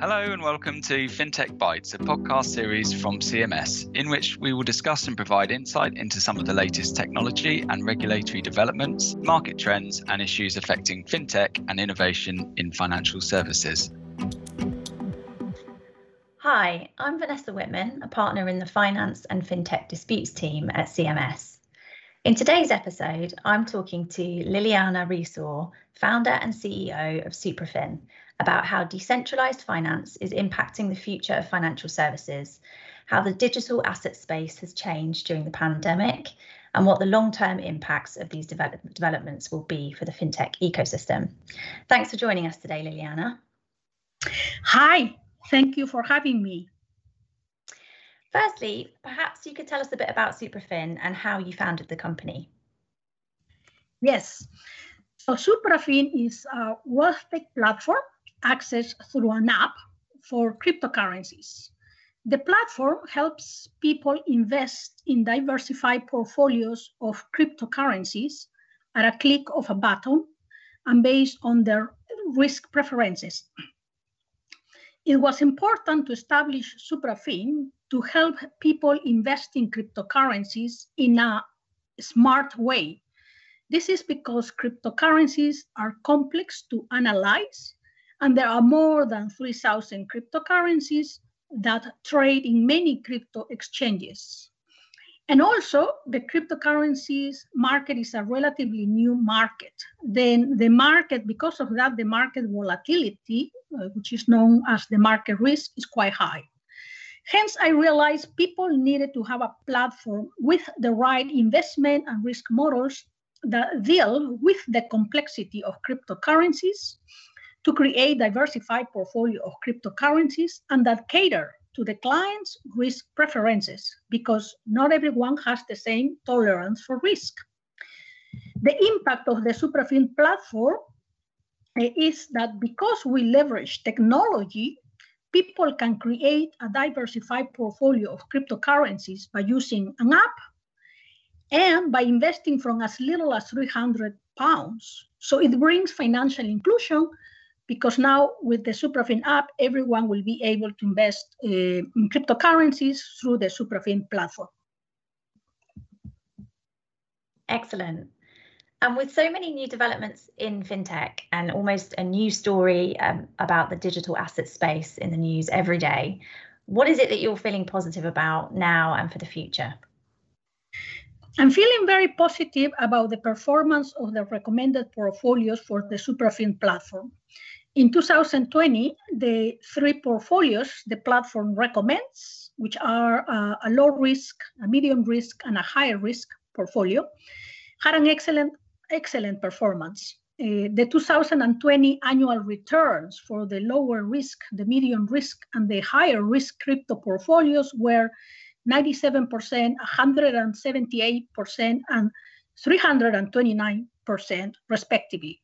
Hello and welcome to FinTech Bytes, a podcast series from CMS, in which we will discuss and provide insight into some of the latest technology and regulatory developments, market trends, and issues affecting FinTech and innovation in financial services. Hi, I'm Vanessa Whitman, a partner in the Finance and FinTech Disputes team at CMS. In today's episode, I'm talking to Liliana Reasor, founder and CEO of Suprafin, about how decentralized finance is impacting the future of financial services, how the digital asset space has changed during the pandemic, and what the long term impacts of these develop- developments will be for the fintech ecosystem. Thanks for joining us today, Liliana. Hi, thank you for having me. Firstly, perhaps you could tell us a bit about Suprafin and how you founded the company. Yes, so Suprafin is a wealth tech platform access through an app for cryptocurrencies. The platform helps people invest in diversified portfolios of cryptocurrencies at a click of a button and based on their risk preferences. It was important to establish Suprafin to help people invest in cryptocurrencies in a smart way. This is because cryptocurrencies are complex to analyze and there are more than 3,000 cryptocurrencies that trade in many crypto exchanges. And also, the cryptocurrencies market is a relatively new market. Then the market, because of that, the market volatility, uh, which is known as the market risk, is quite high. Hence, I realized people needed to have a platform with the right investment and risk models that deal with the complexity of cryptocurrencies to create diversified portfolio of cryptocurrencies and that cater to the client's risk preferences because not everyone has the same tolerance for risk. The impact of the Suprafin platform eh, is that because we leverage technology, people can create a diversified portfolio of cryptocurrencies by using an app and by investing from as little as 300 pounds. So it brings financial inclusion because now with the Suprafin app, everyone will be able to invest uh, in cryptocurrencies through the Suprafin platform. Excellent. And with so many new developments in fintech and almost a new story um, about the digital asset space in the news every day, what is it that you're feeling positive about now and for the future? I'm feeling very positive about the performance of the recommended portfolios for the Suprafin platform. In 2020, the three portfolios the platform recommends, which are uh, a low risk, a medium risk, and a higher risk portfolio, had an excellent, excellent performance. Uh, the 2020 annual returns for the lower risk, the medium risk, and the higher risk crypto portfolios were 97%, 178%, and 329%, respectively.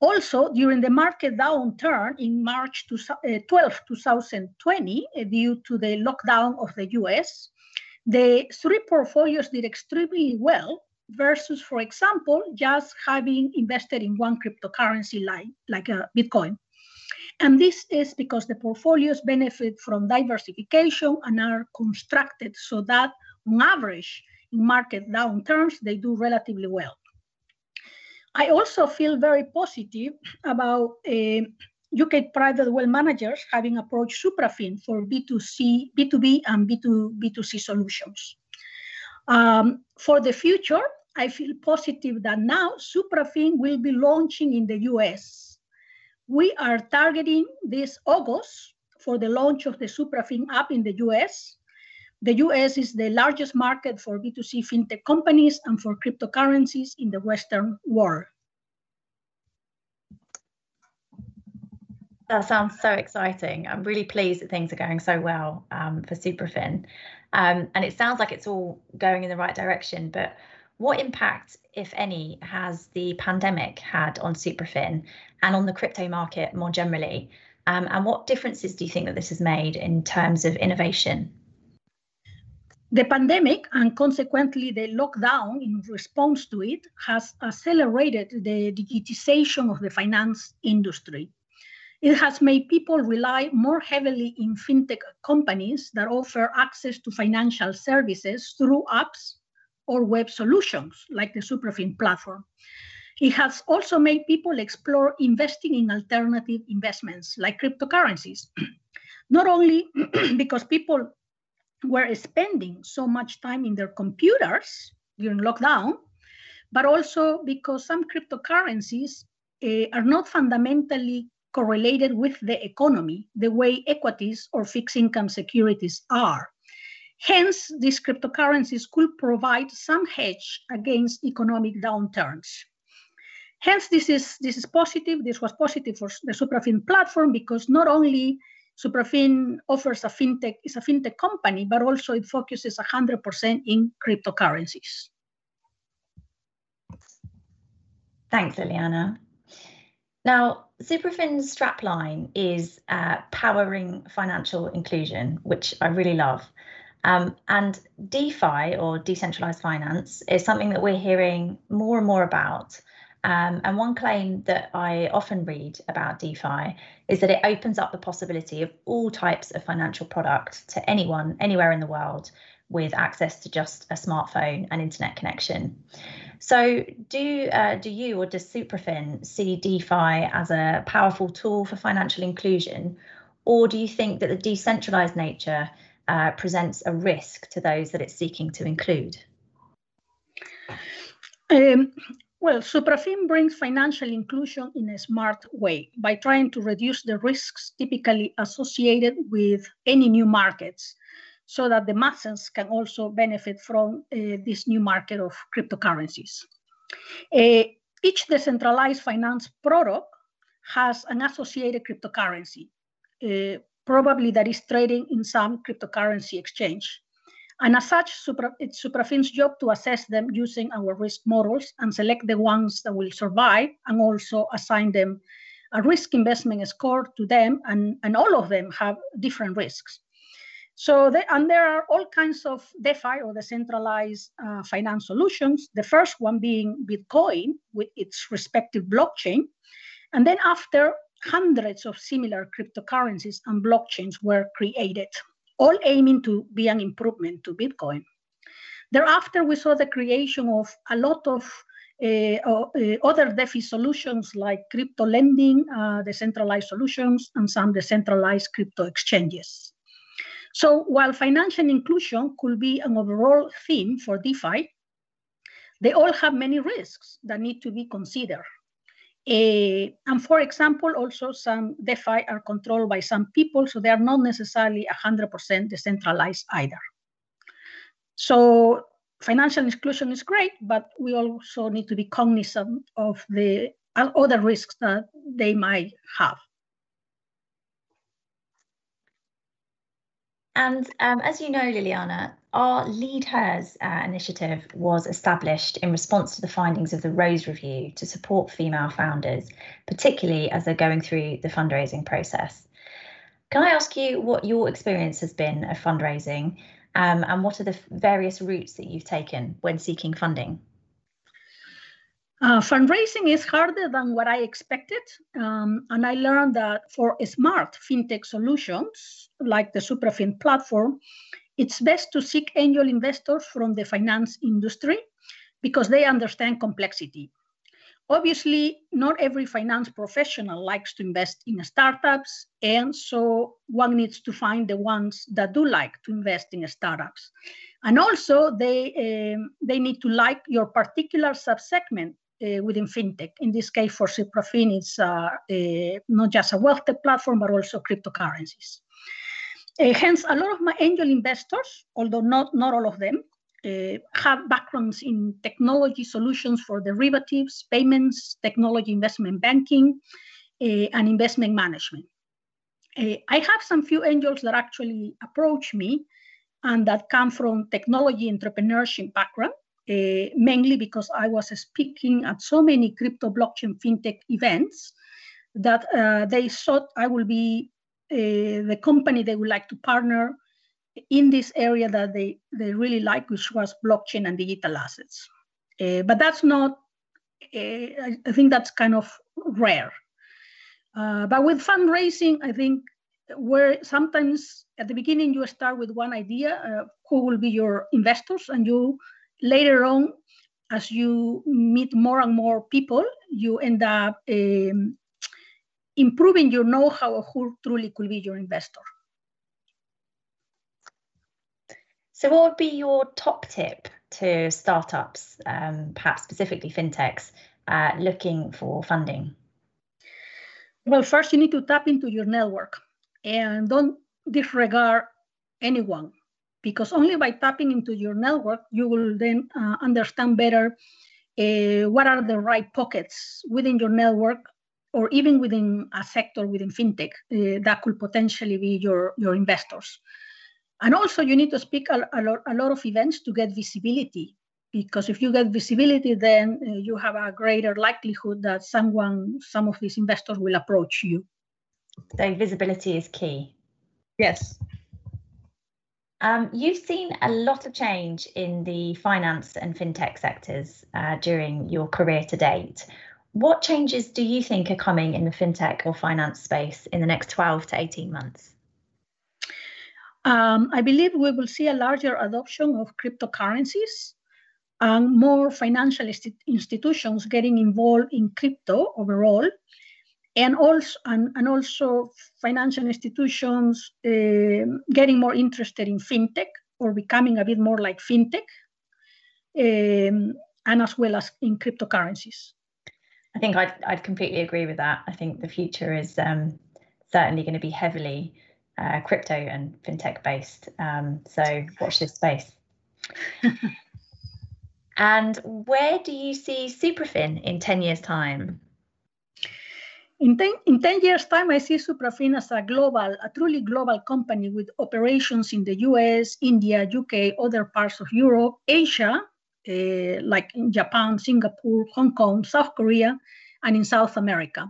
Also, during the market downturn in March uh, 12, 2020, uh, due to the lockdown of the US, the three portfolios did extremely well versus, for example, just having invested in one cryptocurrency like, like a Bitcoin. And this is because the portfolios benefit from diversification and are constructed so that on average, in market downturns, they do relatively well. I also feel very positive about uh, eh, UK private wealth managers having approached Suprafin for B2C, B2B and B2, B2C solutions. Um, for the future, I feel positive that now Suprafin will be launching in the US. We are targeting this August for the launch of the Suprafin app in the US the US is the largest market for B2C fintech companies and for cryptocurrencies in the Western world. That sounds so exciting. I'm really pleased that things are going so well um, for Suprafin. Um, and it sounds like it's all going in the right direction. But what impact, if any, has the pandemic had on Suprafin and on the crypto market more generally? Um, and what differences do you think that this has made in terms of innovation? The pandemic and consequently the lockdown in response to it has accelerated the digitization of the finance industry. It has made people rely more heavily in fintech companies that offer access to financial services through apps or web solutions like the Suprafin platform. It has also made people explore investing in alternative investments like cryptocurrencies, not only because people were spending so much time in their computers during lockdown, but also because some cryptocurrencies uh, are not fundamentally correlated with the economy the way equities or fixed income securities are. Hence, these cryptocurrencies could provide some hedge against economic downturns. Hence, this is, this is positive. This was positive for the Suprafin platform because not only Suprafin offers a fintech, is a fintech company, but also it focuses 100% in cryptocurrencies. Thanks, Liliana. Now, Suprafin's strapline is uh, powering financial inclusion, which I really love. Um, and DeFi or decentralized finance is something that we're hearing more and more about. Um, and one claim that I often read about DeFi is that it opens up the possibility of all types of financial product to anyone, anywhere in the world, with access to just a smartphone and internet connection. So, do uh, do you or does Suprafin see DeFi as a powerful tool for financial inclusion, or do you think that the decentralized nature uh, presents a risk to those that it's seeking to include? Um, well, Suprafin brings financial inclusion in a smart way by trying to reduce the risks typically associated with any new markets so that the masses can also benefit from uh, this new market of cryptocurrencies. Uh, each decentralized finance product has an associated cryptocurrency, uh, probably that is trading in some cryptocurrency exchange. And as such, it's Suprafin's job to assess them using our risk models and select the ones that will survive and also assign them a risk investment score to them. And, and all of them have different risks. So, they, and there are all kinds of DeFi or decentralized uh, finance solutions. The first one being Bitcoin with its respective blockchain. And then after, hundreds of similar cryptocurrencies and blockchains were created all aiming to be an improvement to Bitcoin. Thereafter, we saw the creation of a lot of uh, uh, other DeFi solutions like crypto lending, uh, decentralized solutions, and some decentralized crypto exchanges. So while financial inclusion could be an overall theme for DeFi, they all have many risks that need to be considered. Uh, and for example, also some DeFi are controlled by some people, so they are not necessarily 100% decentralized either. So financial inclusion is great, but we also need to be cognizant of the other risks that they might have. And um, as you know, Liliana, our Lead Hers uh, initiative was established in response to the findings of the Rose Review to support female founders, particularly as they're going through the fundraising process. Can I ask you what your experience has been of fundraising um, and what are the various routes that you've taken when seeking funding? Uh, fundraising is harder than what I expected. Um, and I learned that for smart fintech solutions like the Suprafin platform, it's best to seek angel investors from the finance industry because they understand complexity. Obviously, not every finance professional likes to invest in startups, and so one needs to find the ones that do like to invest in startups. And also, they, um, they need to like your particular subsegment within fintech. In this case, for Suprafin, it's uh, uh, not just a wealth tech platform, but also cryptocurrencies. Uh, hence, a lot of my angel investors, although not, not all of them, uh, have backgrounds in technology solutions for derivatives, payments, technology investment banking, uh, and investment management. Uh, I have some few angels that actually approach me and that come from technology entrepreneurship background, uh, mainly because I was speaking at so many crypto blockchain fintech events that uh, they thought I will be uh, the company they would like to partner in this area that they, they really like, which was blockchain and digital assets. Uh, but that's not, uh, I think that's kind of rare. Uh, but with fundraising, I think where sometimes at the beginning you start with one idea, uh, who will be your investors, and you later on, as you meet more and more people, you end up um, improving your know-how of who truly could be your investor. So, what would be your top tip to startups, um, perhaps specifically fintechs, uh, looking for funding? Well, first you need to tap into your network and don't disregard anyone because only by tapping into your network you will then uh, understand better uh, what are the right pockets within your network or even within a sector within fintech uh, that could potentially be your, your investors. And also you need to speak a, a, lot, a lot of events to get visibility because if you get visibility, then uh, you have a greater likelihood that someone, some of these investors will approach you. So visibility is key. Yes. Um, you've seen a lot of change in the finance and fintech sectors uh, during your career to date. What changes do you think are coming in the fintech or finance space in the next 12 to 18 months? Um, I believe we will see a larger adoption of cryptocurrencies and more financial institutions getting involved in crypto overall, and also and, and also financial institutions uh, getting more interested in fintech or becoming a bit more like fintech, um, and as well as in cryptocurrencies. I think I'd, I'd completely agree with that. I think the future is um, certainly going to be heavily uh, crypto and fintech based. Um, so watch this space. and where do you see Suprafin in 10 years' time? In 10, in 10 years' time, I see Suprafin as a global, a truly global company with operations in the US, India, UK, other parts of Europe, Asia, uh, like in Japan, Singapore, Hong Kong, South Korea, and in South America.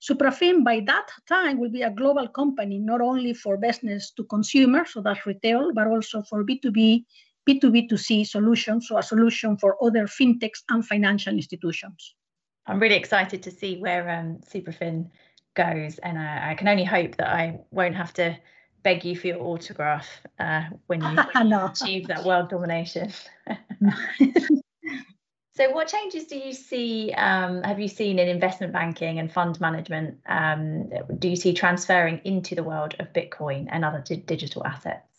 Suprafin by that time will be a global company, not only for business to consumer, so that's retail, but also for B2B, B2B2C solutions, so a solution for other fintechs and financial institutions. I'm really excited to see where um, Suprafin goes, and I, I, can only hope that I won't have to beg you for your autograph uh, when you, when you achieve that world domination. So, what changes do you see? Um, have you seen in investment banking and fund management? Um, do you see transferring into the world of Bitcoin and other digital assets?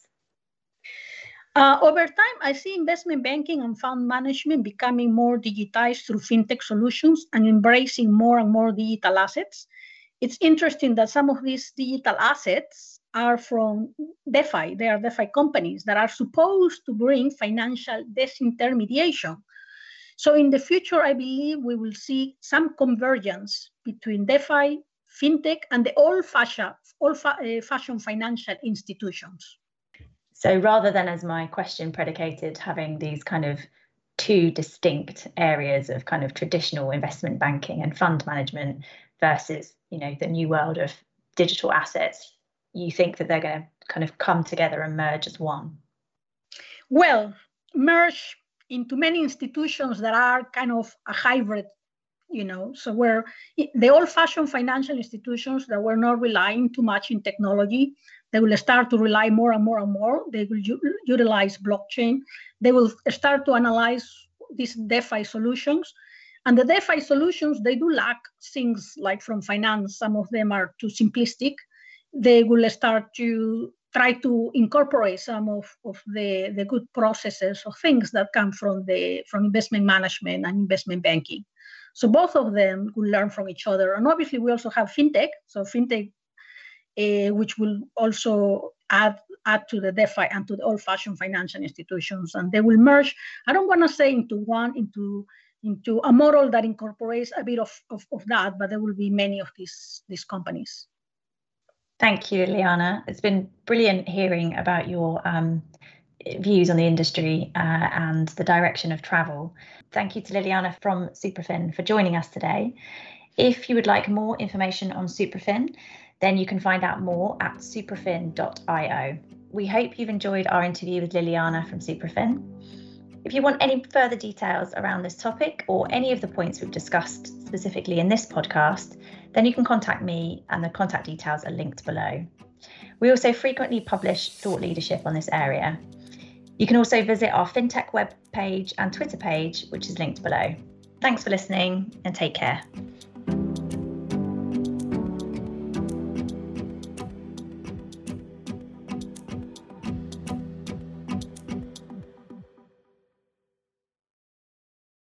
Uh, over time, I see investment banking and fund management becoming more digitized through fintech solutions and embracing more and more digital assets. It's interesting that some of these digital assets are from DeFi. They are DeFi companies that are supposed to bring financial disintermediation so in the future, I believe we will see some convergence between DeFi, fintech, and the old-fashioned, old-fashioned uh, financial institutions. So rather than, as my question predicated, having these kind of two distinct areas of kind of traditional investment banking and fund management versus, you know, the new world of digital assets, you think that they're going to kind of come together and merge as one? Well, merge into many institutions that are kind of a hybrid you know so where the old-fashioned financial institutions that were not relying too much in technology they will start to rely more and more and more they will u- utilize blockchain they will start to analyze these defi solutions and the defi solutions they do lack things like from finance some of them are too simplistic they will start to try to incorporate some of, of the, the good processes or things that come from the from investment management and investment banking. So both of them will learn from each other. And obviously we also have fintech. So fintech, uh, which will also add add to the DeFi and to the old-fashioned financial institutions, and they will merge. I don't want to say into one into into a model that incorporates a bit of, of, of that, but there will be many of these these companies. Thank you, Liana. It's been brilliant hearing about your um, views on the industry uh, and the direction of travel. Thank you to Liliana from Suprafin for joining us today. If you would like more information on Suprafin, then you can find out more at suprafin.io. We hope you've enjoyed our interview with Liliana from Suprafin. If you want any further details around this topic or any of the points we've discussed specifically in this podcast, then you can contact me and the contact details are linked below. We also frequently publish thought leadership on this area. You can also visit our FinTech web page and Twitter page, which is linked below. Thanks for listening and take care.